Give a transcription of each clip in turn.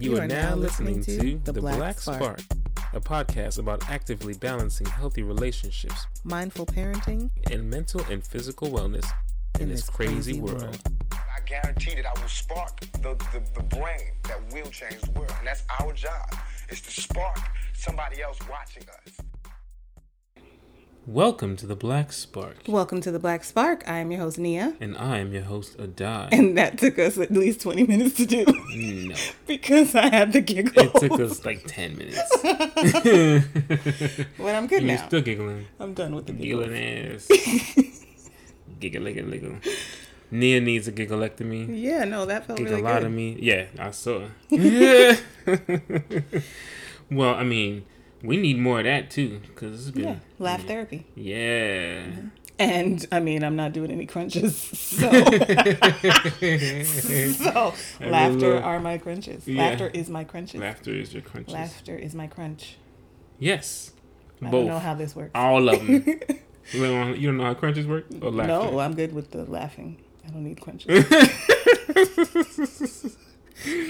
You, are, now listening, to The Black, Spark, a podcast about actively balancing healthy relationships mindful parenting and mental and physical wellness in, this crazy, world. I guarantee that I will spark the, the, the brain that will change the world. And that's our job, is to spark somebody else watching us. Welcome to The Black Spark, Welcome to The Black Spark. I am your host, Nia. and I am your host, Adai. And that took us at least 20 minutes to do no, because I had the giggles. it took us like 10 minutes. But I'm good You're now. still giggling. I'm done with the giggles. Giggling ass. Giggle, giggle, giggle. Nia needs a gigglectomy. Yeah, no, that felt really good. Giggleotomy. Yeah, I saw. well, I mean, we need more of that too, because it's been. Yeah, laugh therapy. Yeah. And I mean, I'm not doing any crunches. So, so laughter are my crunches. Yeah. Laughter is my crunches. Laughter is your crunches. Laughter is my crunch. Yes. I Both. don't know how this works. All of them. you, don't know, you don't know how crunches work? Or laughter? No, I'm good with the laughing. I don't need crunches.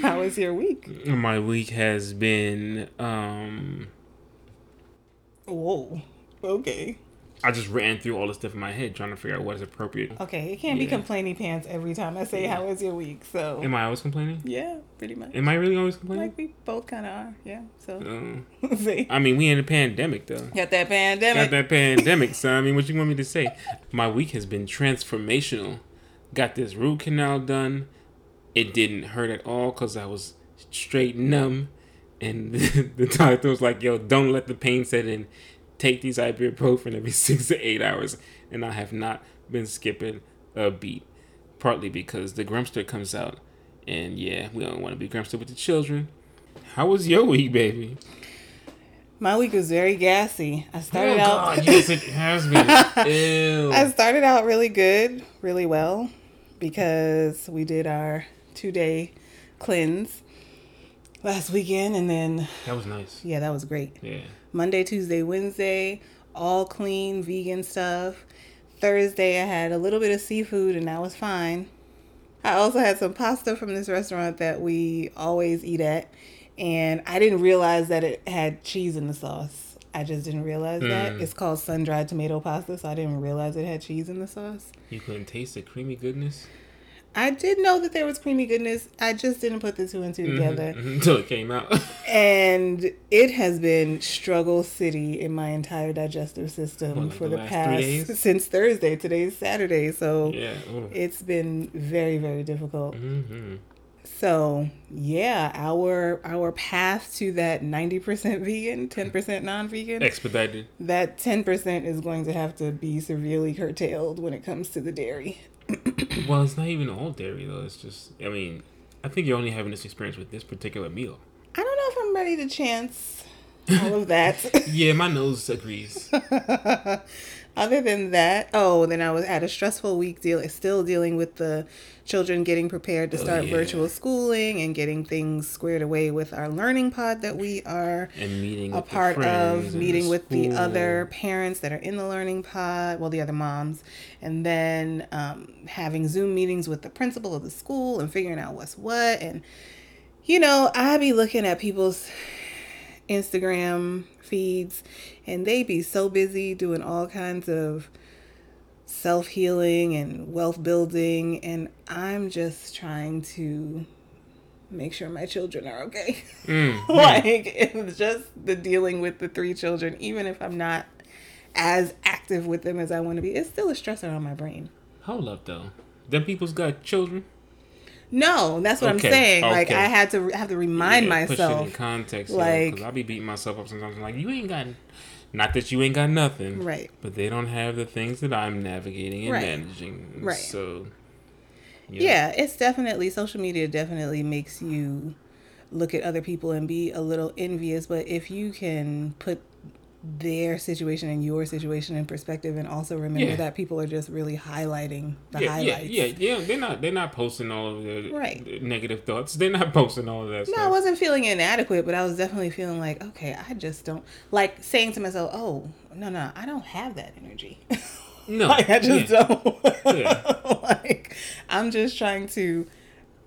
How was your week? My week has been. um Whoa. Okay. I just ran through all the stuff in my head trying to figure out what is appropriate. Okay. It can't be complaining pants every time I say how was your week. So Am I always complaining? yeah, pretty much. Am I really always complaining? Like we both kind of are. Yeah. So Um, see, I mean, we in a pandemic though. got that pandemic. Got that pandemic, son. I mean, what you want me to say? My week has been transformational. Got this root canal done. It didn't hurt at all because I was straight numb. And the doctor was like, yo, don't let the pain set in. Take these ibuprofen every six to eight hours. And I have not been skipping a beat. Partly because the Grumpster comes out. And yeah, we don't want to be Grumpster with the children. How was your week, baby? My week was very gassy. I started oh, out. God, yes, it has been. Ew. I started out really good, really well, because we did our two day cleanse last weekend, and then That was nice. yeah, that was great. Yeah. Monday, Tuesday, Wednesday, all clean vegan stuff. Thursday, I had a little bit of seafood, and that was fine. I also had some pasta from this restaurant that we always eat at, and I didn't realize that it had cheese in the sauce. I just didn't realize that. Mm. It's called sun dried tomato pasta, so I didn't realize it had cheese in the sauce. You couldn't taste the creamy goodness I did know that there was creamy goodness. I just didn't put the two and 2 together. until it came out. And it has been struggle city in my entire digestive system What, like for the the, past days? since Thursday. Today's Saturday, so yeah. it's been very very difficult. Mm-hmm. So yeah, our our path to that ninety percent vegan, ten percent non-vegan, Expedited. that ten percent is going to have to be severely curtailed when it comes to the dairy. Well, it's not even all dairy though. It's just. I mean, I think you're only having this experience with this particular meal. I don't know if I'm ready to chance all of that. Yeah, my nose agrees. Other than that, oh, then I was at a stressful week deal still dealing with the children getting prepared to Oh, start yeah. virtual schooling and getting things squared away with our learning pod that we are And meeting a part of meeting with the other parents that are in the learning pod, well, the other moms, and then um, having Zoom meetings with the principal of the school and figuring out what's what. And, you know, I be looking at people's Instagram feeds and they be so busy doing all kinds of self healing and wealth building. And I'm just trying to make sure my children are okay. Mm. like it's just the dealing with the three children, even if I'm not as active with them as I want to be, it's still a stressor on my brain. Hold up though. Them people's got children. No, that's what Okay, I'm saying. Like. I had to have to remind Yeah, Put shit in myself. context. like- Like, I'll be beating myself up sometimes. I'm like, you ain't got. Not that you ain't got nothing. Right. But they don't have the things that I'm navigating and Right. managing. Right. So. Yeah, it's definitely social media definitely makes you look at other people and be a little envious, but if you can put their situation and your situation and perspective and also remember Yeah. that people are just really highlighting the yeah, yeah, highlights. yeah, yeah. They're not. They're not posting all of the Right. negative thoughts. They're not posting all of that stuff. No, I wasn't feeling inadequate, but I was definitely feeling like, okay, I just don't like saying to myself, oh, no, no, I don't have that energy. No, like I just yeah. don't. Like I'm just trying to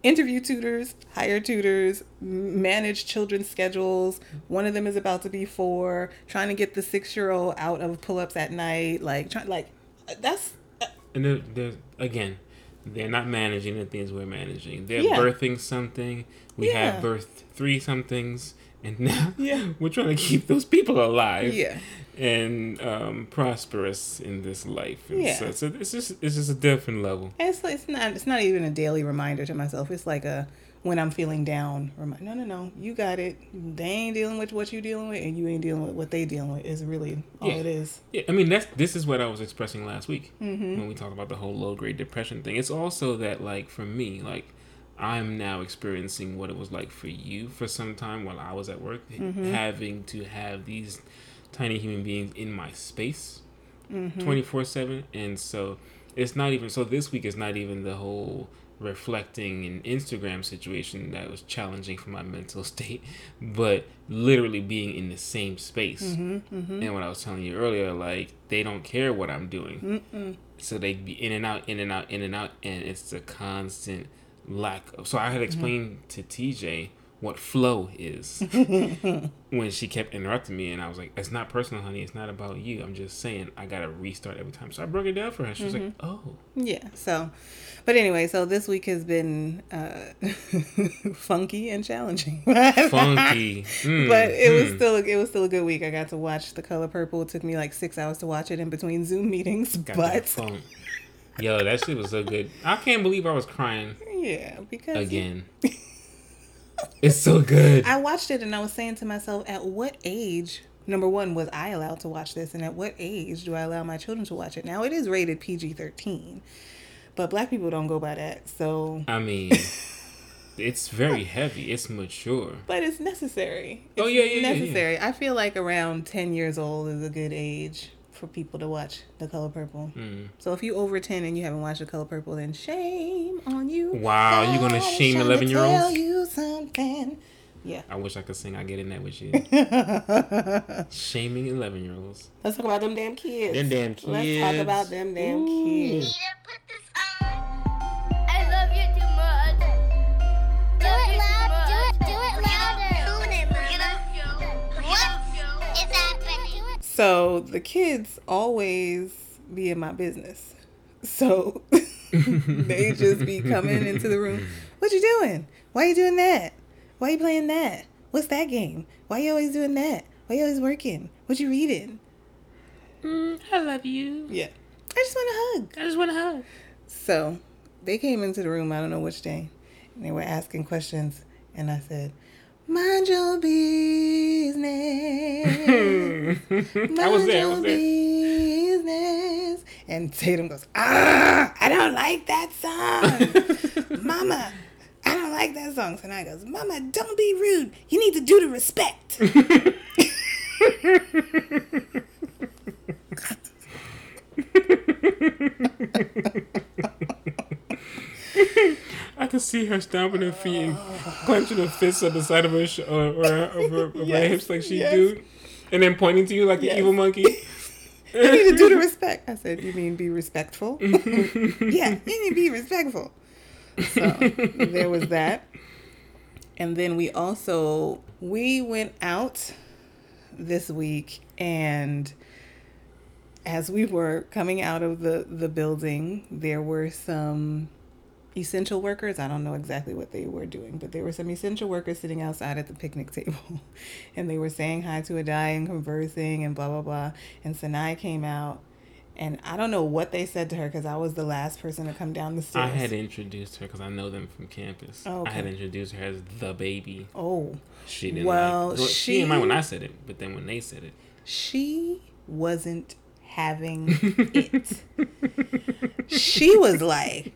interview tutors, hire tutors, manage children's schedules. One of them is about to be four, trying to get the six year old out of pull ups at night. Like, try, like that's uh, And they're, they're again, they're not managing the things we're managing. They're Yeah. birthing something. We Yeah. have birthed three somethings, and now Yeah. we're trying to keep those people alive. Yeah. And um, prosperous in this life. And Yeah. So, so it's just it's just a different level. it's it's not it's not even a daily reminder to myself. It's like a when I'm feeling down. Remind, no, no, no, you got it. They ain't dealing with what you dealing with, and you ain't dealing with what they dealing with. Is really all Yeah. it is. Yeah, I mean that's this is what I was expressing last week Mm-hmm. when we talked about the whole low grade depression thing. It's also that like for me, like I'm now experiencing what it was like for you for some time while I was at work, Mm-hmm. having to have these tiny human beings in my space, Mm-hmm. twenty four seven, and so it's not even so. This week is not even the whole reflecting an Instagram situation that was challenging for my mental state, but literally being in the same space. And what I was telling you earlier, like they don't care what I'm doing, so they be in and out, in and out, in and out, and it's a constant lack of. So I had explained to TJ what flow is when she kept interrupting me, and I was like, "It's not personal, honey. It's not about you. I'm just saying I gotta restart every time." So I broke it down for her. She was like, "Oh." Yeah. So, but anyway, so this week has been uh, funky and challenging. funky. Mm, but it was mm. still it was still a good week. I got to watch The Color Purple. It took me like six hours to watch it in between Zoom meetings. Got but. Yo, that shit was so good. I can't believe I was crying yeah, because again. it's so good. I watched it and I was saying to myself, at what age? Number one, was I allowed to watch this, and at what age do I allow my children to watch it? Now it is rated PG thirteen, but black people don't go by that. So, I mean, it's very heavy. It's mature. but it's necessary. Oh, It's yeah, yeah, yeah, yeah. necessary. I feel like around ten years old is a good age for people to watch The Color Purple. Mm. So if you over ten and you haven't watched The Color Purple, then shame on you. Wow, you're gonna shame 11-year-olds? Tell you something. Yeah. I wish I could sing. I get in that with you. Shaming eleven year olds. Let's talk about them damn kids. Them damn kids. Let's talk about them damn kids. Need to put this on. I love you too So the kids always be in my business. So they just be coming into the room. What you doing? Why you doing that? Why you playing that? What's that game? Why you always doing that? Why you always working? What you reading? Mm, I love you. Yeah. I just want a hug. I just want to hug. So they came into the room, I don't know which day, and they were asking questions. And I said, Mind your business. I was there. I was Mind there. business. And Tatum goes, Ah, I don't like that song. Mama, I don't like that song. So I goes, Mama, don't be rude. You need to do the respect. See her stomping her feet and clenching her fists at the side of her sh- or, or, of her, of her hips like she yes. do, and then pointing to you like the Yes. evil monkey. You need to do the respect. I said, You mean be respectful? yeah, you need to be respectful. So there was that. And then we also we went out this week and as we were coming out of the, the building, there were some essential workers. I don't know exactly what they were doing, but there were some essential workers sitting outside at the picnic table. and they were saying hi to a guy and conversing and blah, blah, blah. And Sanai came out. And I don't know what they said to her because I was the last person to come down the stairs. I had introduced her because I know them from campus. Oh, I had introduced her as the baby. oh, She didn't. Well, like, she, she- didn't mind when I said it, but then when they said it, she wasn't having it. she was like,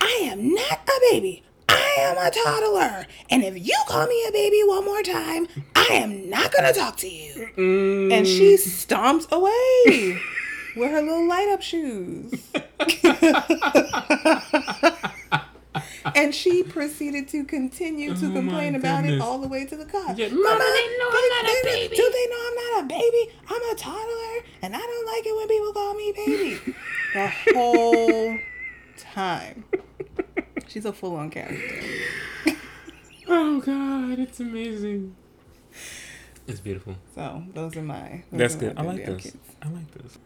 I am not a baby. I am a toddler. And if you call me a baby one more time, I am not going to talk to you. And she stomps away with her little light up shoes. and she proceeded to continue to Oh complain about it all the way to the car. Yeah, Mama, they know I'm not a baby." Do they know I'm not a baby? I'm a toddler, and I don't like it when people call me baby. the whole time. She's a full on character. Oh God, it's amazing. It's beautiful. So those are my. those That's are good. my I like Dundee this. kids. I like this.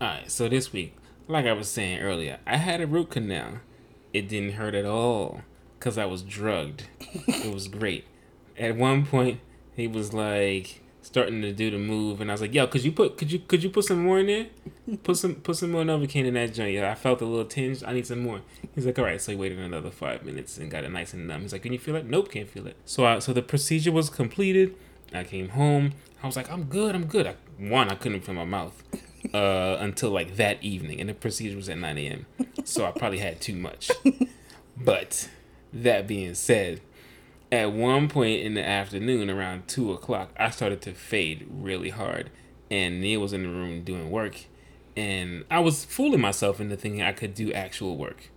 All right, so this week, like I was saying earlier, I had a root canal. It didn't hurt at all because I was drugged. it was great. At one point, he was like starting to do the move, and I was like, "Yo, could you put could you could you put some more in there? Put some put some more Novocaine in that joint." Yeah, I felt a little tinge. I need some more. He's like, "All right." So he waited another five minutes and got it nice and numb. He's like, "Can you feel it?" Nope, can't feel it. So I, so the procedure was completed. I came home. I was like, "I'm good. I'm good." I, one, I couldn't feel my mouth uh, until like that evening, and the procedure was at 9 a.m. So I probably had too much. But that being said, at one point in the afternoon, around two o'clock, I started to fade really hard, and Neil was in the room doing work, and I was fooling myself into thinking I could do actual work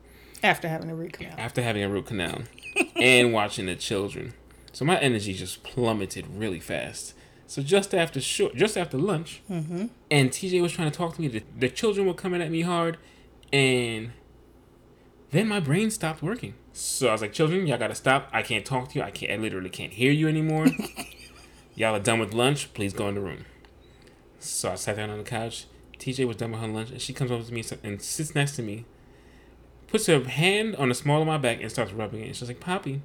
After having a root canal. after having a root canal and watching the children. So my energy just plummeted really fast. So just after short, just after lunch, mm-hmm. and TJ was trying to talk to me. The, the children were coming at me hard, and then my brain stopped working. So I was like, "Children, y'all gotta stop. I can't talk to you. I can't. I literally can't hear you anymore. y'all are done with lunch. Please go in the room." So I sat down on the couch. TJ was done with her lunch, and she comes over to me and sits next to me puts her hand on the small of my back and starts rubbing it. And she's like, Poppy,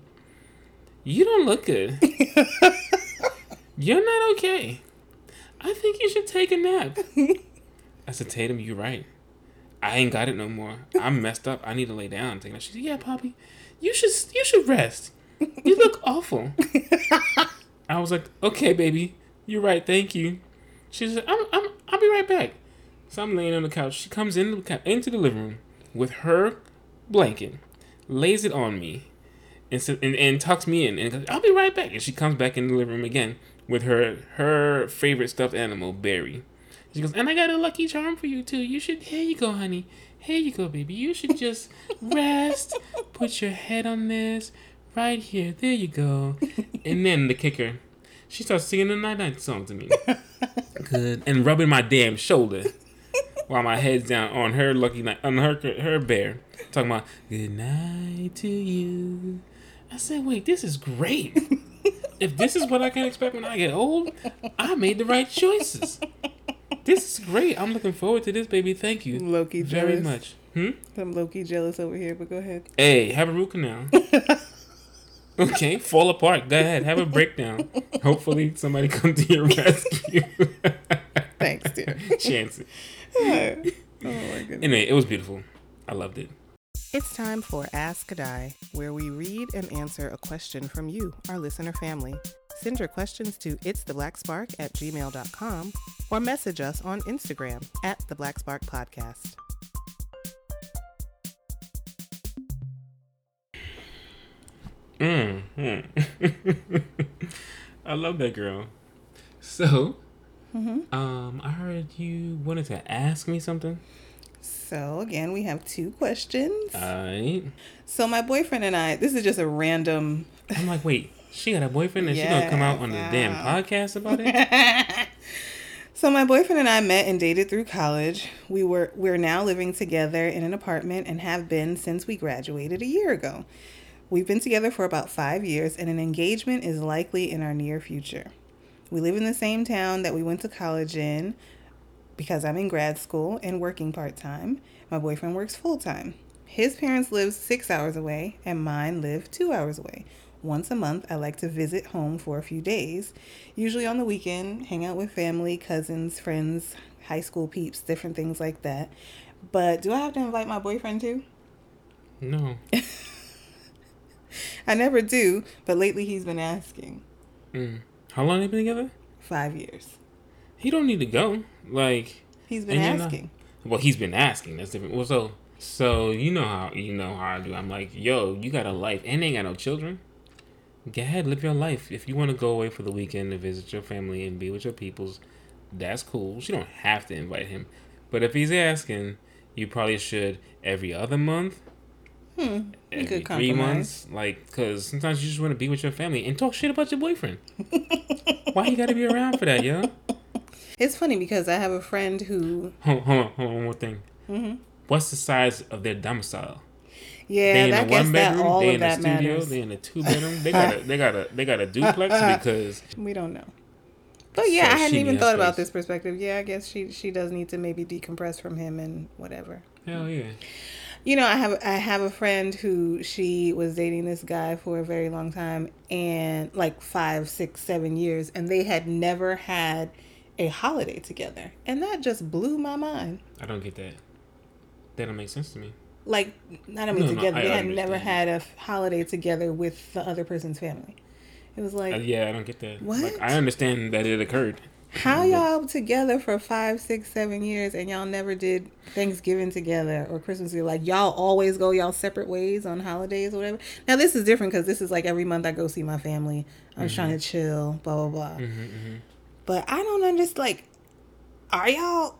you don't look good. You're not okay. I think you should take a nap. I said, Tatum, you're right. I ain't got it no more. I'm messed up. I need to lay down. She said, Yeah, Poppy, you should you should rest. You look awful. I was like, Okay, baby, you're right. Thank you. She said, I'm, I'm I'll be right back. So I'm laying on the couch. She comes in the, into the living room with her blanket, lays it on me, and, so, and and tucks me in, and goes, "I'll be right back." And she comes back in the living room again with her her favorite stuffed animal, Barry. She goes, "And I got a lucky charm for you too. You should. Here you go, honey. Here you go, baby. You should just rest. Put your head on this right here. There you go." And then the kicker, she starts singing the night night song to me. Good. And rubbing my damn shoulder while my head's down on her lucky night on her her bear talking about good night to you i said wait this is great if this is what i can expect when i get old i made the right choices this is great. I'm looking forward to this baby. Thank you Loki very jealous. much. Hmm? I'm Loki jealous over here, but go ahead. hey have a root canal. Okay fall apart. Go ahead. Have a breakdown. Hopefully somebody come to your rescue. Thanks, dear. chance it. Oh my goodness. anyway it was beautiful. I loved it. It's time for Ask Adai, where we read and answer a question from you, our listener family. Send your questions to it's the black spark at gmail.com or message us on Instagram at the Black Spark Podcast. Mm. I love that girl. So, um, I heard you wanted to ask me something. So, again, we have two questions. I, So, my boyfriend and I, this is just a random. I'm like, wait, she got a boyfriend and she gonna come out on the damn podcast about it? So my boyfriend and I met and dated through college. We were we're now living together in an apartment and have been since we graduated a year ago. We've been together for about 5 years and an engagement is likely in our near future. We live in the same town that we went to college in because I'm in grad school and working part-time. My boyfriend works full-time. His parents live 6 hours away and mine live 2 hours away. Once a month, I like to visit home for a few days, usually on the weekend, hang out with family, cousins, friends, high school peeps, different things like that. But do I have to invite my boyfriend too? No. I never do, but lately he's been asking. Mm. How long they been together? Five years. He don't need to go. Like, He's been you're not- asking. well, he's been asking. That's different. Well, so, so you know how you know how I do. I'm like, yo, you got a life and ain't got no children. Go ahead, live your life. If you want to go away for the weekend to visit your family and be with your peoples, that's cool. You don't have to invite him. But if he's asking, you probably should every other month, Hmm. every three months. Like, because sometimes you just want to be with your family and talk shit about your boyfriend. Why you got to be around for that, yo? It's funny because I have a friend who Hold, hold on, hold on, one more thing. Mhm. What's the size of their domicile? Yeah, they in a one that bedroom, all they of in a that studio, matters. they in a two bedroom. They got a they got a they got a duplex because We don't know. But yeah, So I hadn't even thought about this perspective. Yeah, I guess she she does need to maybe decompress from him and whatever. hell yeah. You know, I have I have a friend who she was dating this guy for a very long time and like five, six, seven years, and they had never had a holiday together, and that just blew my mind. I don't get that. That don't make sense to me. Like, not even No, no, together, I they had never had a holiday together with the other person's family. It was like, Uh, yeah, I don't get that. Like, What? I understand that it occurred. How y'all together for five, six, seven years and y'all never did Thanksgiving together or Christmas together? Like y'all always go y'all separate ways on holidays or whatever. Now this is different because this is like every month I go see my family. I'm just trying to mm-hmm. chill, blah blah blah. Mm-hmm, mm-hmm. But I don't understand. Like, are y'all?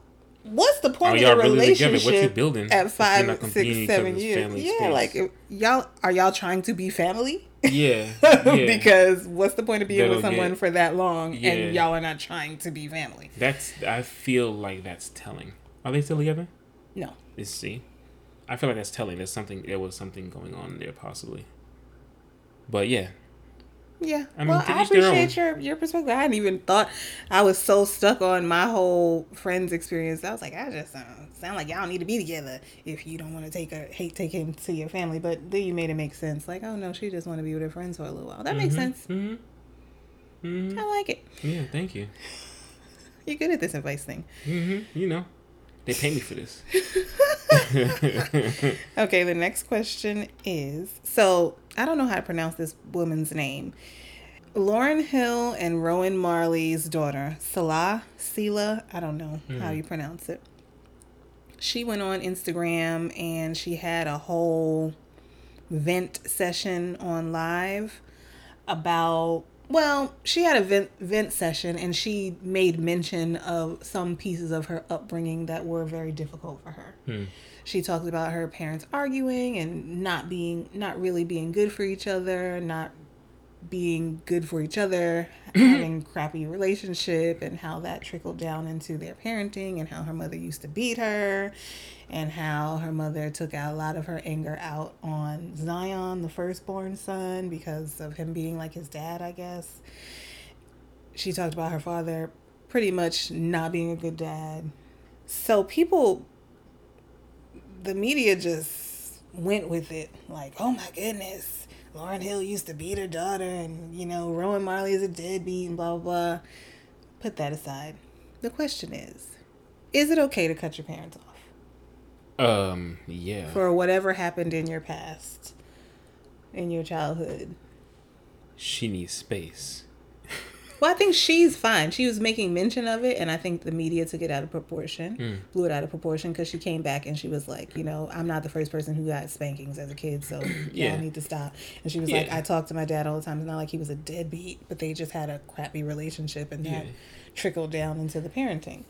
What's the point Are of really relationship What you building at five, six, seven years? Yeah, space? like if y'all are y'all trying to be family? Yeah, yeah. because what's the point of being with That'll someone get- for that long Yeah. and y'all are not trying to be family? that's I feel like that's telling. Are they still together? No. Let's see. I feel like that's telling. There's something. There was something going on there, possibly. But yeah, Yeah. I mean, well, I appreciate your your perspective. I hadn't even thought I was so stuck on my whole friends experience. I was like, I just uh, sound like y'all need to be together if you don't want to take a hate take him to your family. But then you made it make sense. Like, oh no, she just want to be with her friends for a little while. That makes sense. hmm hmm I like it. yeah. Thank you. You're good at this advice thing. hmm You know, they pay me for this. Okay, the next question is so I don't know how to pronounce this woman's name. Lauryn Hill and Rohan Marley's daughter, Salah, Selah, I don't know hmm. how you pronounce it. She went on Instagram and she had a whole vent session on live about well, she had a vent, vent session and she made mention of some pieces of her upbringing that were very difficult for her. Hmm. She talked about her parents arguing and not being not really being good for each other, not being good for each other, having crappy relationship and how that trickled down into their parenting and how her mother used to beat her and how her mother took out a lot of her anger out on Zion, the firstborn son, because of him being like his dad, I guess. She talked about her father pretty much not being a good dad. So people the media just went with it like, oh my goodness, Lauryn Hill used to beat her daughter, and you know, Rohan Marley is a deadbeat, and blah, blah, blah. Put that aside. The question is is it okay to cut your parents off Um. Yeah. for whatever happened in your past, in your childhood? she needs space. Well, I think she's fine. She was making mention of it, and I think the media took it out of proportion, hmm. blew it out of proportion because she came back and she was like, you know, I'm not the first person who got spankings as a kid, so Yeah. y'all need to stop. And she was like, I talked to my dad all the time. It's not like he was a deadbeat, but they just had a crappy relationship, and that Yeah. trickled down into the parenting.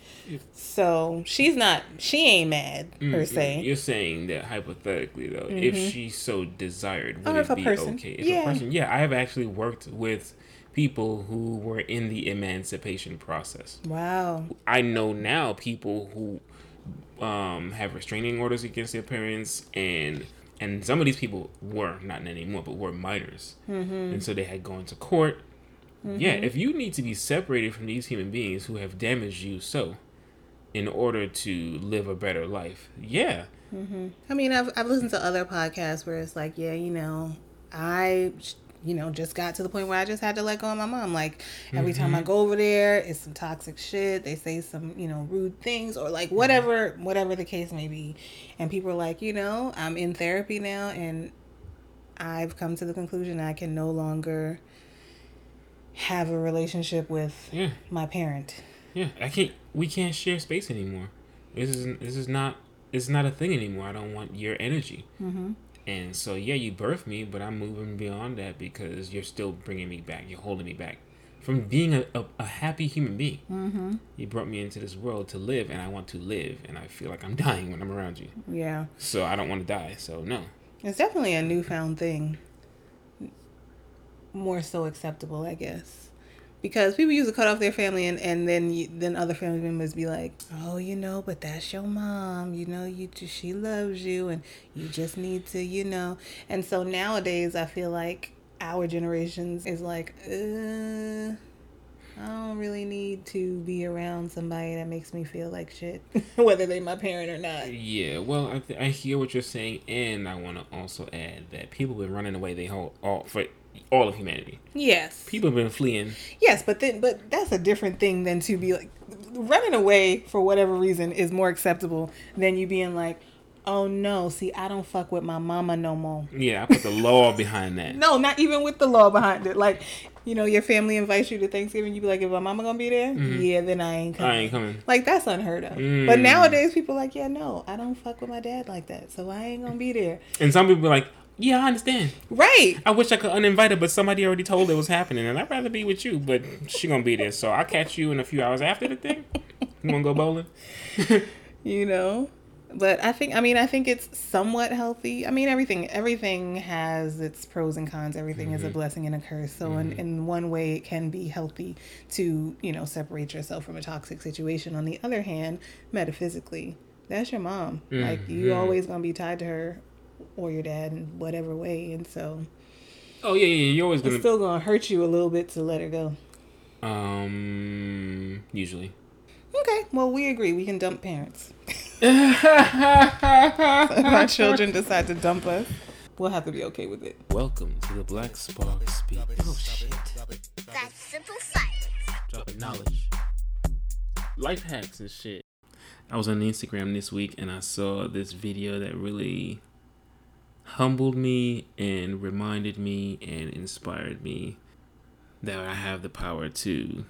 So she's not, she ain't mad mm, per mm, se. You're saying that hypothetically, though, if mm-hmm. she so desired, would Mm-hmm. If it be person- okay? If yeah. a person, yeah, I have actually worked with people who were in the emancipation process. Wow. I know now people who um, have restraining orders against their parents, and and some of these people were not anymore, but were minors, Mm-hmm. and so they had gone to court. Yeah, if you need to be separated from these human beings who have damaged you so, in order to live a better life, yeah, I mean, I've, I've listened to other podcasts where it's like, yeah, you know, I, you know, just got to the point where I just had to let go of my mom. Like, every time I go over there, it's some toxic shit. They say some, you know, rude things or like whatever, whatever the case may be. And people are like, you know, I'm in therapy now and I've come to the conclusion I can no longer have a relationship with yeah. my parent. Yeah, I can't. We can't share space anymore. This is this is not. It's not a thing anymore. I don't want your energy. Mm-hmm. And so yeah, you birthed me, but I'm moving beyond that because you're still bringing me back. You're holding me back from being a, a, a happy human being. Mm-hmm. You brought me into this world to live, and I want to live, and I feel like I'm dying when I'm around you. Yeah. So I don't want to die. So no. It's definitely a newfound thing. More so acceptable, I guess. Because people used to cut off their family and, and then you, then other family members be like oh you know but that's your mom you know you she loves you and you just need to you know and so nowadays i feel like our generations is like uh I don't really need to be around somebody that makes me feel like shit, whether they my parent or not. Yeah, well, I, th- I hear what you're saying, and I want to also add that people been running away they whole all for all of humanity. Yes. People have been fleeing. Yes, but then but that's a different thing than to be like running away for whatever reason is more acceptable than you being like, "Oh no, see, I don't fuck with my mama no more." Yeah, I put the law behind that. No, not even with the law behind it. Like, you know, your family invites you to Thanksgiving, you be like, "If my mama going to be there?" Yeah, then I ain't coming. I ain't coming. Like that's unheard of. Mm. But nowadays people like, "Yeah, no, I don't fuck with my dad like that. So I ain't going to be there." And some people are like, yeah, I understand. Right. I wish I could uninvite her, but somebody already told it was happening, and I'd rather be with you. But she gonna be there, so I'll catch you in a few hours after the thing. You wanna go bowling? you know but i think i mean i think it's somewhat healthy i mean everything everything has its pros and cons everything is a mm-hmm. blessing and a curse so in, mm-hmm. in one way it can be healthy to you know separate yourself from a toxic situation on the other hand metaphysically that's your mom like you mm-hmm. always gonna be tied to her or your dad in whatever way and so Oh yeah, yeah. You're always it's gonna. still gonna hurt you a little bit to let her go Um, usually. okay well we agree we can dump parents if our children decide to dump us we'll have to be okay with it Welcome to the Black Spark Speak. Oh shit. That's simple science. Dropping knowledge. Life hacks and shit. I was on Instagram this week and I saw this video that really humbled me and reminded me and inspired me that I have the power to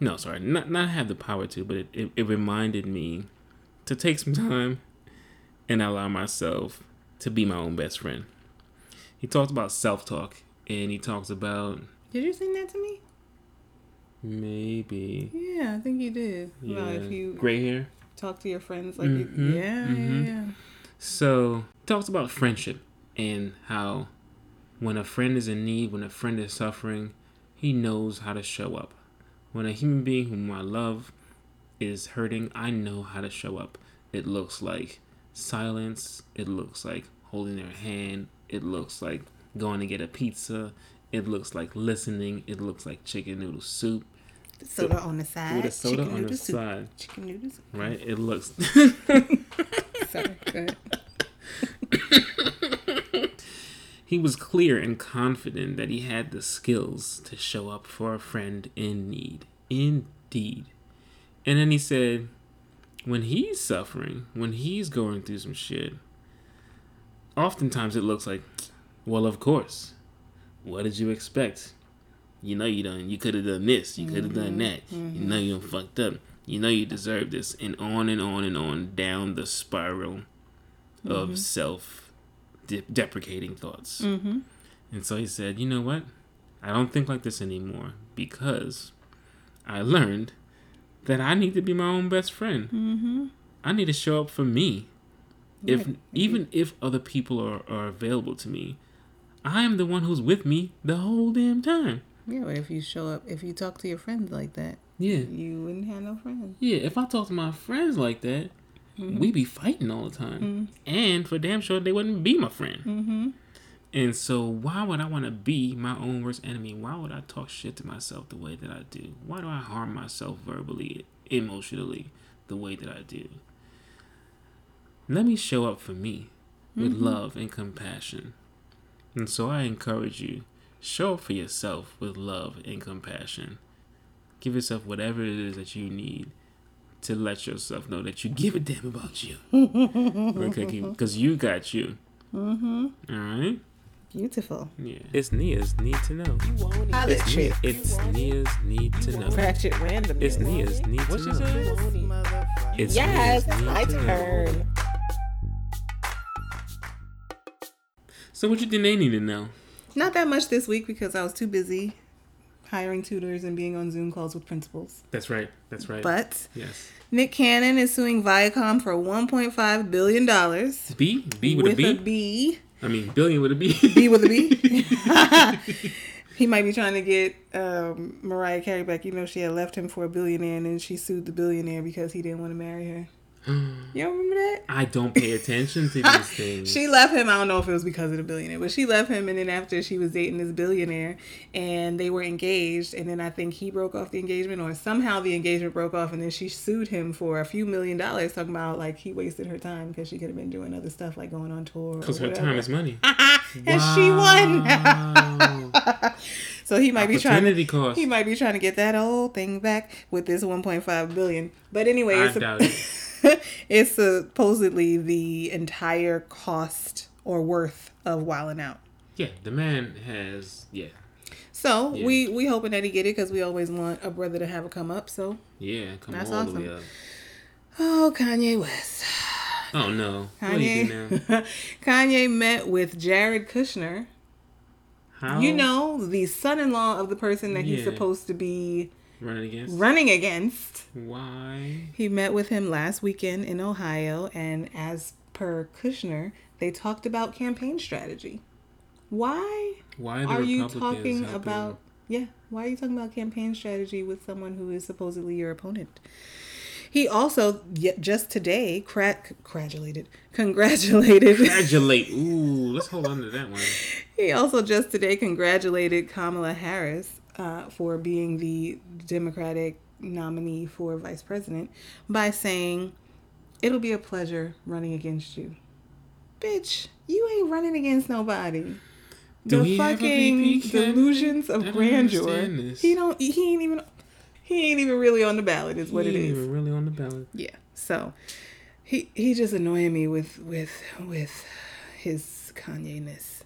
no sorry not not have the power to but it, it, it reminded me to take some time and allow myself to be my own best friend. He talked about self-talk and he talks about Did you sing that to me? maybe Yeah, I think you did. Well, yeah, if you gray hair. talk to your friends, like, Mhm, you, yeah, mhm. yeah, yeah. So talks about friendship and how when a friend is in need, when a friend is suffering, he knows how to show up. When a human being whom I love is hurting, I know how to show up. It looks like silence, it looks like holding their hand, it looks like going to get a pizza, it looks like listening, it looks like chicken noodle soup Soda on the side. with a soda chicken on the soup. side, Chicken noodles. right? It looks Sorry, go ahead. He was clear and confident that he had the skills to show up for a friend in need. Indeed. And then he said, when he's suffering, when he's going through some shit, oftentimes it looks like, well, of course. What did you expect? You know you done. You could have done this. You could have done mm-hmm. that. You know you done mm-hmm. fucked up. You know you deserve this, and on and on and on down the spiral of mm-hmm. self de- deprecating thoughts. Mm-hmm. And so he said, you know what? I don't think like this anymore because I learned that I need to be my own best friend. Mm-hmm. I need to show up for me. If even if other people are, are available to me, I am the one who's with me the whole damn time. Yeah, but if you show up, if you talk to your friends like that, Yeah. you wouldn't have no friends. Yeah, if I talk to my friends like that, Mm-hmm. we be fighting all the time. Mm-hmm. And for damn sure they wouldn't be my friend. Mm-hmm. And so, why would I want to be my own worst enemy? Why would I talk shit to myself the way that I do? Why do I harm myself verbally, emotionally, the way that I do? Let me show up for me with mm-hmm. love and compassion. And so, I encourage you show up for yourself with love and compassion. Give yourself whatever it is that you need to let yourself know that you give a damn about you. okay, because you got you. Mm-hmm. All right. Beautiful. Yeah. It's Nia's need to know. Other It's, shit. it's Nia's need to know. Ratchet random. It's Nia's need to know. It's Yes, Nia's need my to know. turn. So what you think they need to know? Not that much this week because I was too busy hiring tutors and being on Zoom calls with principals. That's right. That's right. But yes. Nick Cannon is suing Viacom for 1.5 billion dollars. B B with, with a a B. B. I mean billion with a B. B with a B. He might be trying to get um, Mariah Carey back. You know, she had left him for a billionaire, and then she sued the billionaire because he didn't want to marry her. You don't remember that? I don't pay attention to these things. She left him. I don't know if it was because of the billionaire, but she left him. And then after she was dating this billionaire, and they were engaged, and then I think he broke off the engagement, or somehow the engagement broke off, and then she sued him for a few million dollars, talking about like he wasted her time because she could have been doing other stuff like going on tour. Because her time is money. and she won. So he might be trying. To, cost. he might be trying to get that whole thing back with this 1.5 billion. But anyway, I it's, doubt it. it's supposedly the entire cost or worth of Wild 'N Out. Yeah, the man has. Yeah, So Yeah. we we hoping that he get it because we always want a brother to have a come up. So yeah. Come That's all the awesome. way up. oh Kanye West, Oh no. What do you do now? Kanye Kanye met with Jared Kushner. How? You know the son-in-law of the person that he's supposed to be running against. running against. Why? He met with him last weekend in Ohio, and as per Kushner, they talked about campaign strategy. Why Why the are you talking helping- about? Yeah, why are you talking about campaign strategy with someone who is supposedly your opponent? He also just today cra- congratulated, congratulated. Congratulate. Ooh, let's hold on to that one. He also just today congratulated Kamala Harris uh, for being the Democratic nominee for vice president by saying, It'll be a pleasure running against you. Bitch, you ain't running against nobody. Do the he have a fucking delusions of grandeur. He don't he ain't even he ain't even really on the ballot is what it is. He it ain't is. even really on the ballot. Yeah. So he he just annoying me with with with his Kanye ness.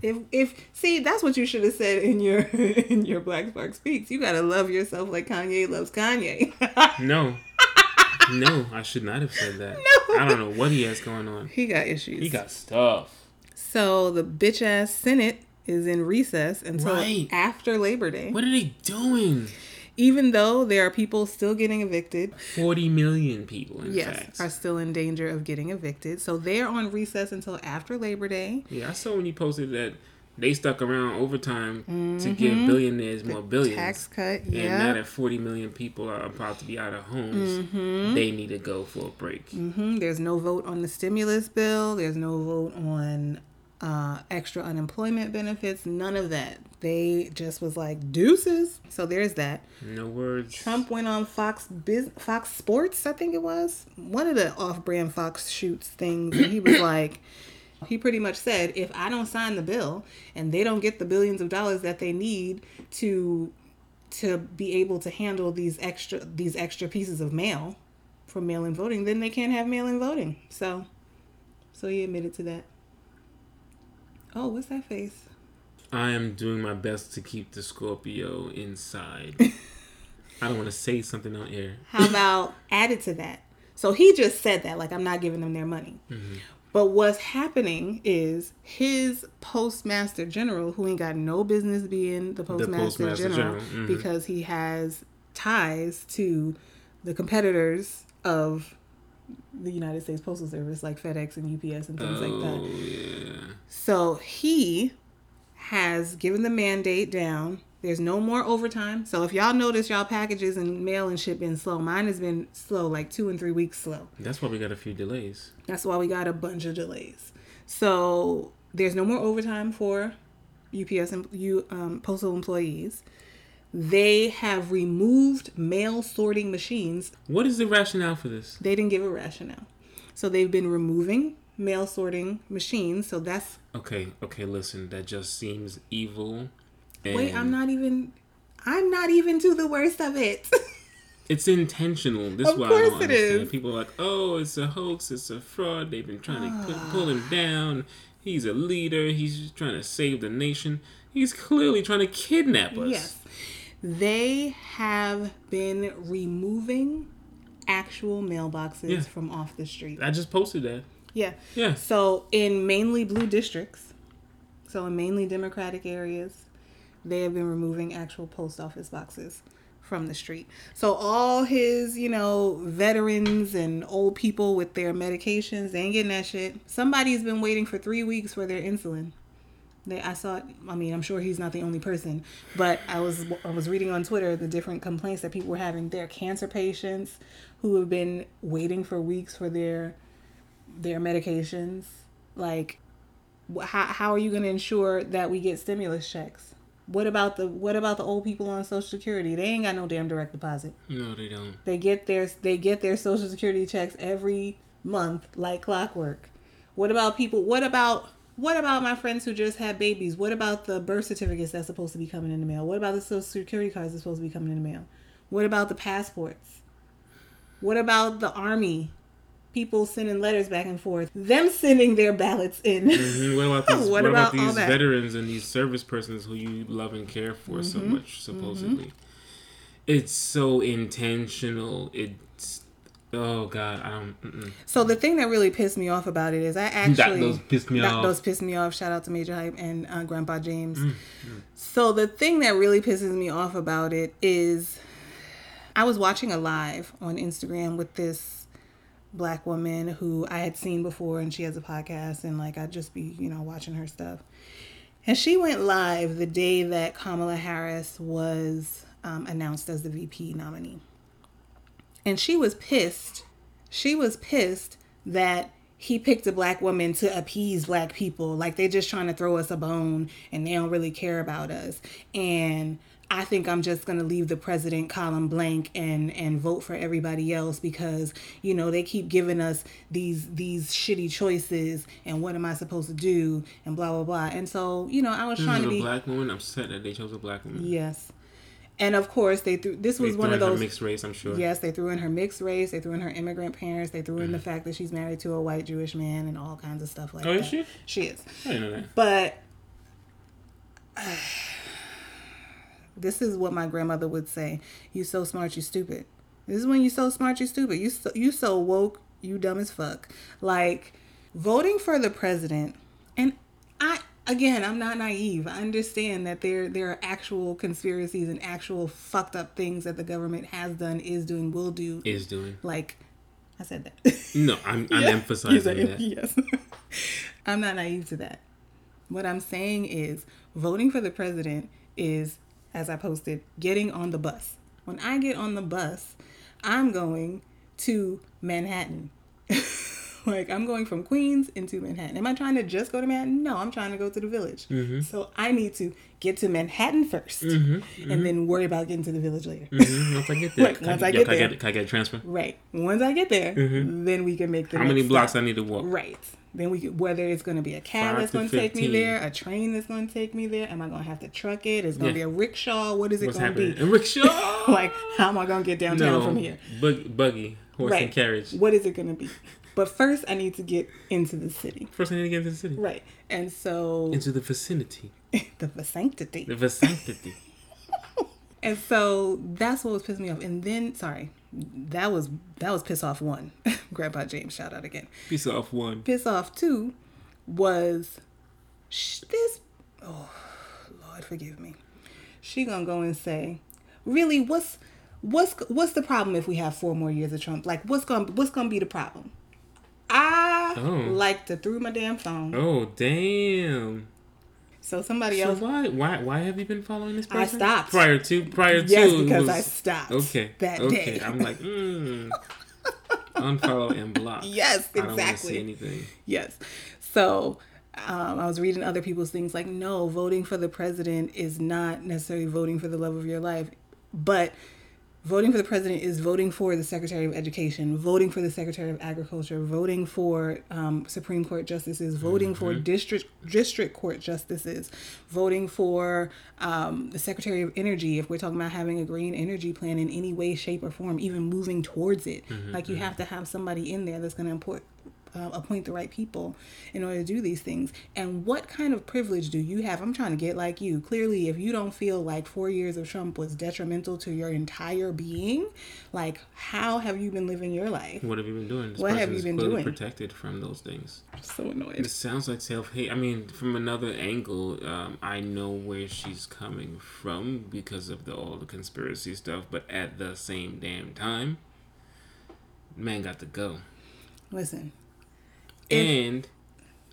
If if see that's what you should have said in your in your Black Spark speaks. You gotta love yourself like Kanye loves Kanye. No. no, I should not have said that. No. I don't know what he has going on. he got issues. He got stuff. so the bitch ass Senate is in recess until Right. after Labor Day. What are they doing? Even though there are people still getting evicted, 40 million people, in yes, fact. are still in danger of getting evicted. So they're on recess until after Labor Day. Yeah, I saw when you posted that they stuck around overtime to give billionaires more billions. Mm-hmm. Tax cut, yeah. And now that 40 million people are about to be out of homes, Mm-hmm. they need to go for a break. hmm There's no vote on the stimulus bill. There's no vote on uh, extra unemployment benefits. None of that. They just was like deuces. So there's that. No words. Trump went on Fox Biz- Fox Sports, I think it was one of the off-brand Fox shoots things, and he was like. He pretty much said, if I don't sign the bill and they don't get the billions of dollars that they need to to be able to handle these extra these extra pieces of mail for mail-in voting, then they can't have mail-in voting. So, so he admitted to that. Oh, what's that face? I am doing my best to keep the Scorpio inside. I don't want to say something on air. How about added to that? So he just said that, like I'm not giving them their money. But what's happening is his postmaster general, who ain't got no business being the postmaster, postmaster general, general, mhm. because he has ties to the competitors of the United States Postal Service, like FedEx and UPS and things like Oh, that. yeah. So he has given the mandate down. There's no more overtime. So if y'all notice y'all packages and mail and shit been slow, mine has been slow, like two and three weeks slow. That's why we got a few delays. That's why we got a bunch of delays. So there's no more overtime for UPS and you um, postal employees. They have removed mail sorting machines. What is the rationale for this? They didn't give a rationale. So they've been removing mail sorting machines. So that's Okay, okay, listen, that just seems evil. And Wait, I'm not even. I'm not even to the worst of it. It's intentional. This Of is why I don't understand. is. People are like, oh, it's a hoax, it's a fraud. They've been trying to put, pull him down. He's a leader. He's trying to save the nation. He's clearly trying to kidnap us. yes, they have been removing actual mailboxes Yeah. from off the street. I just posted that. Yeah. Yeah. So in mainly blue districts, so in mainly Democratic areas, they have been removing actual post office boxes from the street. So all his, you know, veterans and old people with their medications, they ain't getting that shit. Somebody's been waiting for three weeks for their insulin. They, I saw. it- I mean, I'm sure he's not the only person, but I was I was reading on Twitter the different complaints that people were having. Their cancer patients who have been waiting for weeks for their their medications. Like, how how are you going to ensure that we get stimulus checks? What about the what about the old people on Social Security? They ain't got no damn direct deposit. No, they don't. They get their they get their social security checks every month like clockwork. What about people what about what about my friends who just had babies? What about the birth certificates that's supposed to be coming in the mail? What about the social security cards that's supposed to be coming in the mail? What about the passports? What about the army? People sending letters back and forth. Them sending their ballots in. Mhm. What about these? What what, about, about all these that? veterans and these service persons who you love and care for so Mm-hmm. much? Supposedly, it's so intentional. It's oh god, I don't. Mm-mm. So the thing that really pissed me off about it is I actually those pissed me that off. Those pissed me off. Shout out to Major Hype and uh, Grandpa James. Mm, So the thing that really pisses me off about it is I was watching a live on Instagram with this black woman who I had seen before and she has a podcast and like I'd just be, you know, watching her stuff. And she went live the day that Kamala Harris was um, announced as the VP nominee. And she was pissed. She was pissed that he picked a black woman to appease black people. Like they're just trying to throw us a bone and they don't really care about us. And I think I'm just gonna leave the president column blank and and vote for everybody else because you know they keep giving us these these shitty choices and what am I supposed to do and blah blah blah. And so you know I was This trying to a be black woman upset that they chose a black woman. yes, and of course they threw this They was one threw of in her those mixed race. I'm sure. Yes, they threw in her mixed race. They threw in her immigrant parents. They threw in the mm. fact that she's married to a white Jewish man and all kinds of stuff like Oh, that. is she? She is. I didn't know that. But this is what my grandmother would say: "You so smart, you stupid." This is when you so smart, you stupid. You so, you so woke, you dumb as fuck. Like voting for the president, and I again, I'm not naive. I understand that there there are actual conspiracies and actual fucked up things that the government has done, is doing, will do. Is doing. Like I said that. No, I'm, I'm Yeah. emphasizing like, that. Yes. I'm not naive to that. What I'm saying is voting for the president is, as I posted, getting on the bus. When I get on the bus, I'm going to Manhattan. like I'm going from Queens into Manhattan. Am I trying to just go to Manhattan? No, I'm trying to go to the village. Mm-hmm. So I need to get to Manhattan 1st and then worry about getting to the village later. Mhm, Once I get there, Like, once I, I yeah, get can I there. get, can I get a transfer? Right. Once I get there, then we can make the How many blocks stop. I need to walk? Right. Then we could, whether it's going to be a cab Five that's going to take me there, a train that's going to take me there. Am I going to have to truck it? Is going to Yeah. be a rickshaw? What is it going to be? A rickshaw. Like, how am I going to get downtown no, from here? Bug, buggy, horse Right. and carriage. What is it going to be? But first, I need to get into the city. First, I need to get into the city. Right. And so, Into the vicinity, the vicinity. the vicinity. And so that's what was pissing me off. And then, sorry, that was that was piss off one. Grandpa James, shout out again. Piss off one. piss off two was sh- this oh lord forgive me she gonna go and say really what's what's what's the problem if we have four more years of trump like what's gonna what's gonna be the problem i Oh. like to through my damn phone Oh damn! so somebody So else why why why have you been following this I person? stopped. prior to prior yes to. it because was- i stopped Okay. that okay. day I'm like, mm, unfollow and block. yes I don't want to exactly see anything. Yes. So um, I was reading other people's things like, no, voting for the president is not necessarily voting for the love of your life, but voting for the president is voting for the secretary of education, voting for the secretary of agriculture, voting for um, Supreme Court justices, voting for district district court justices, voting for um, the secretary of energy. If we're talking about having a green energy plan in any way, shape, or form, even moving towards it, like you have to have somebody in there that's going to import uh, appoint the right people in order to do these things. And what kind of privilege do you have? I'm trying to get like you. Clearly, if you don't feel like four years of Trump was detrimental to your entire being, like how have you been living your life? What have you been doing? This What have you been doing? Protected from those things. So annoyed. It sounds like self hate. I mean, from another angle, um, I know where she's coming from because of the all the conspiracy stuff. But at the same damn time, man got to go. Listen, and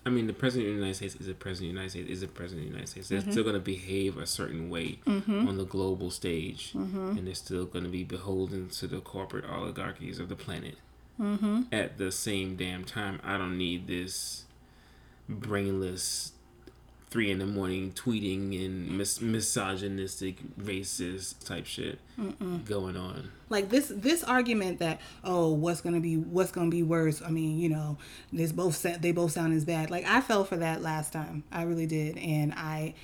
I mean, the president of the United States is a president of the United States is a president of the United States. They're Mm-hmm. still going to behave a certain way on the global stage, Mm-hmm. and they're still going to be beholden to the corporate oligarchies of the planet. Mm-hmm. At the same damn time, I don't need this brainless three in the morning tweeting and mis- misogynistic, racist type shit going on. like this this argument that oh what's gonna be what's gonna be worse? I mean you know this both they both sound as bad. Like i fell for that last time. I really did. And i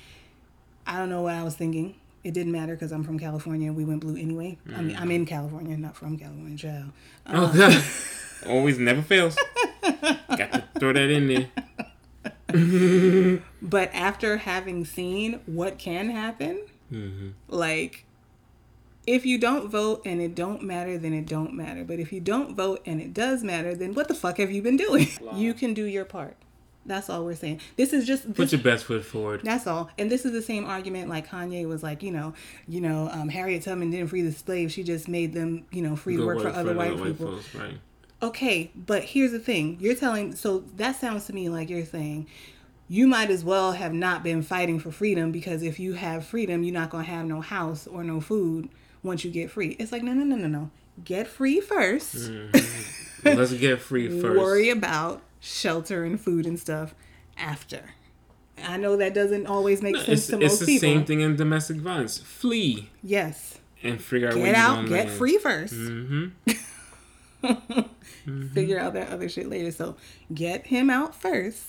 i don't know what i was thinking. It didn't matter because i'm from california. We went blue anyway. I mean i'm in mm. california not from california child. Oh. Always never fails. Got to throw that in there. but after having seen what can happen like if you don't vote and it don't matter then it don't matter. But if you don't vote and it does matter then what the fuck have you been doing? You can do your part. That's all we're saying. This is just Put your best foot forward. that's all. And this is the same argument like kanye was like you know you know um, harriet tubman didn't free the slaves. She just made them you know free to work for other white other people. folks, right? Okay, but here's the thing. You're telling so that sounds to me like you're saying you might as well have not been fighting for freedom because if you have freedom, you're not going to have no house or no food once you get free. It's like no, no, no, no, no. Get free 1st Let's get free first. Worry about shelter and food and stuff after. I know that doesn't always make sense It's, to it's most the people. same thing in domestic violence. Flee Yes. and figure out where Get you're out, get land. free 1st Mm-hmm. Mm-hmm. Figure out that other shit later. So get him out first.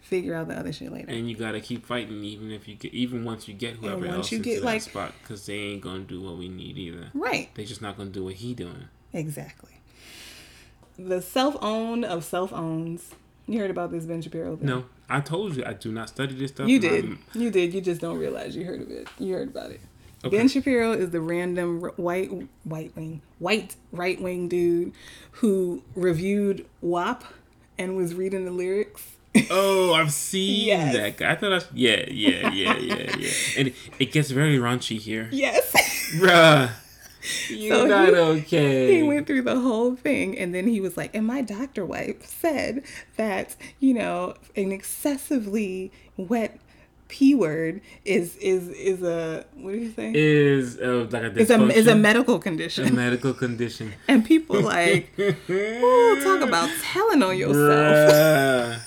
Figure out the other shit later. And you gotta keep fighting, even if you get, even once you get whoever else you into get, that like- spot, because they ain't gonna do what we need either. Right. They just not gonna do what he doing. Exactly. The self owned of self owns. You heard about this Ben Shapiro thing? No, I told you I do not study this stuff. You did. You did. You just don't realize you heard of it. You heard about it. Okay. Ben Shapiro is the random white white wing white right wing dude who reviewed WAP and was reading the lyrics. Oh, I've seen Yes. that guy. I thought I. Was, yeah, yeah, yeah, yeah, yeah. And it, it gets very raunchy here, yes. bruh. You're So not he- okay. he went through the whole thing and then he was like and my doctor wife said that you know an excessively wet p word is is is a what do you say? Is uh, like a is a is a medical a condition. medical condition. and people like oh talk about telling on yourself.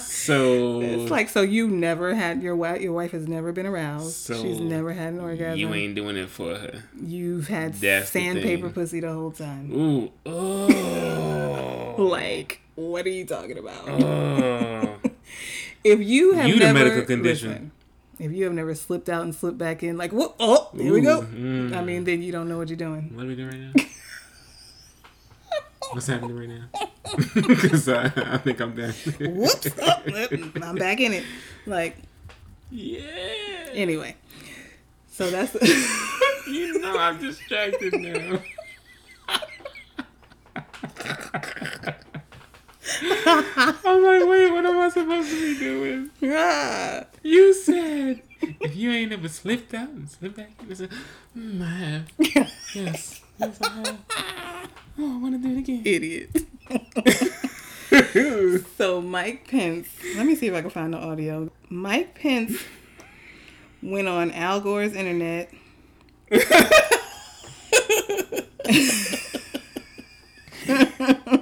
So it's like so you never had your wife your wife has never been aroused. So she's never had an orgasm. you ain't doing it for her. you've had That's sandpaper pussy the whole time. Ooh, oh, like what are you talking about? Oh. If you have You the never, medical condition. listen, if you have never slipped out and slipped back in, like what? Oh, here we go. Mm. I mean, then you don't know what you're doing. What are we doing right now? What's happening right now? Because I, I think I'm done. Whoops! Oh, I'm back in it. Like Yeah. anyway, so that's You know I'm distracted now. I'm like, wait, what am I supposed to be doing? Ah. You said if you ain't ever slipped out and slipped back I said, mm, I have. Yes, yes, I have. Oh, I want to do it again. idiot. so Mike Pence, let me see if I can find the audio. Mike Pence went on Al Gore's internet.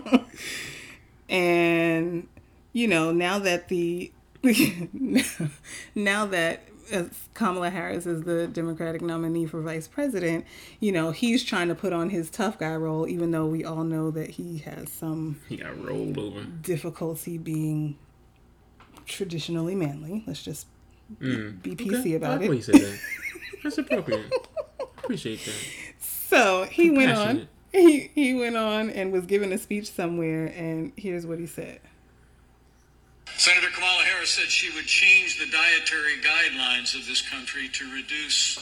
and you know, now that the now that uh, Kamala Harris is the Democratic nominee for vice president, you know, he's trying to put on his tough guy role, even though we all know that he has some He got rolled over. difficulty being traditionally manly. Let's just Mm. be PC Okay, about it. said that. That's appropriate. Appreciate that. So he went on. Compassionate. He he went on and was giving a speech somewhere, and here's what he said. Senator Kamala Harris said she would change the dietary guidelines of this country to reduce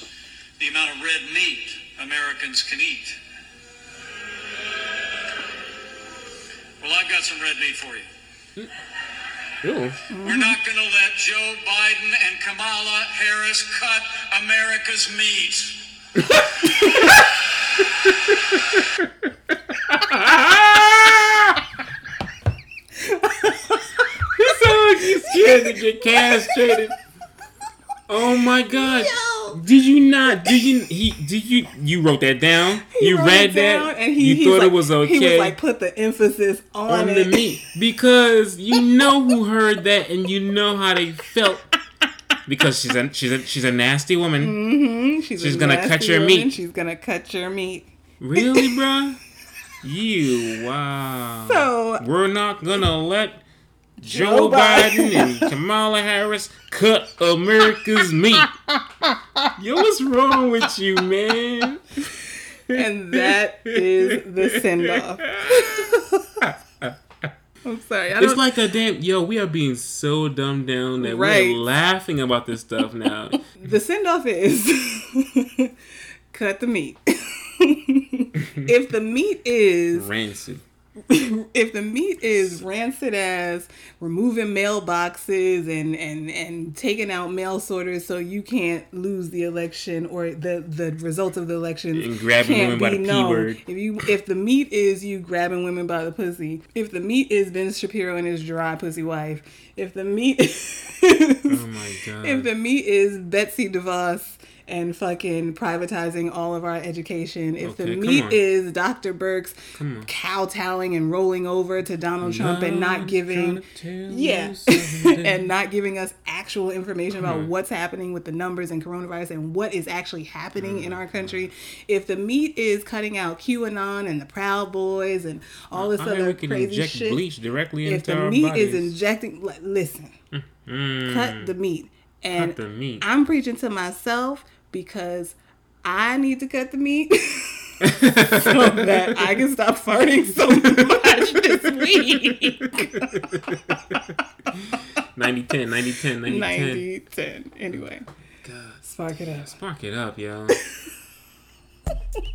the amount of red meat Americans can eat. Well, I've got some red meat for you. Ooh. We're not going to let Joe Biden and Kamala Harris cut America's meat. You sound she had to get castrated. Oh my god! Yo. Did you not? Did you? He? Did you? You wrote that down? He you wrote read down, that? and he, you thought like- it was okay? He was like, put the emphasis on, on it. the meat because you know who heard that and you know how they felt because she's a she's a she's a nasty woman. Mhm, She's, She's a gonna cut your woman. meat. She's gonna cut your meat. Really, bruh? You wow. So- we're not gonna let Joe Joe, Biden. Biden and Kamala Harris cut America's meat. Yo, what's wrong with you, man? And that is the send off. I'm sorry. I It's like a damn yo. We are being so dumbed down that Right. we're laughing about this stuff now. the send off is cut the meat. if the meat is Rancid. if the meat is rancid as removing mailboxes and and and taking out mail sorters so you can't lose the election or the the results of the election And grabbing women by the P word. If you if the meat is you grabbing women by the pussy, if the meat is Ben Shapiro and his dry pussy wife, if the meat Oh my god. if the meat is Betsy DeVos and fucking privatizing all of our education, if Okay, the meat is Dr. Birx kowtowing and rolling over to Donald Trump and not giving trying to tell yeah. and not giving us actual information about what's happening with the numbers and coronavirus and what is actually happening in our country. If the meat is cutting out qanon and the proud boys and all this I other we can crazy inject shit bleach directly if into the meat bodies. is injecting li- listen. Mm, cut the meat. And the meat. i'm preaching to myself because i need to cut the meat so that i can stop farting so much this week 90 10, 90 10, 90 10. 90 10 anyway God. spark it up Spark it up, yo.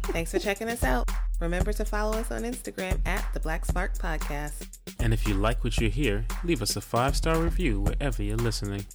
Thanks for checking us out. Remember to follow us on Instagram at the Black Spark Podcast. And if you like what you hear, leave us a five star review wherever you're listening.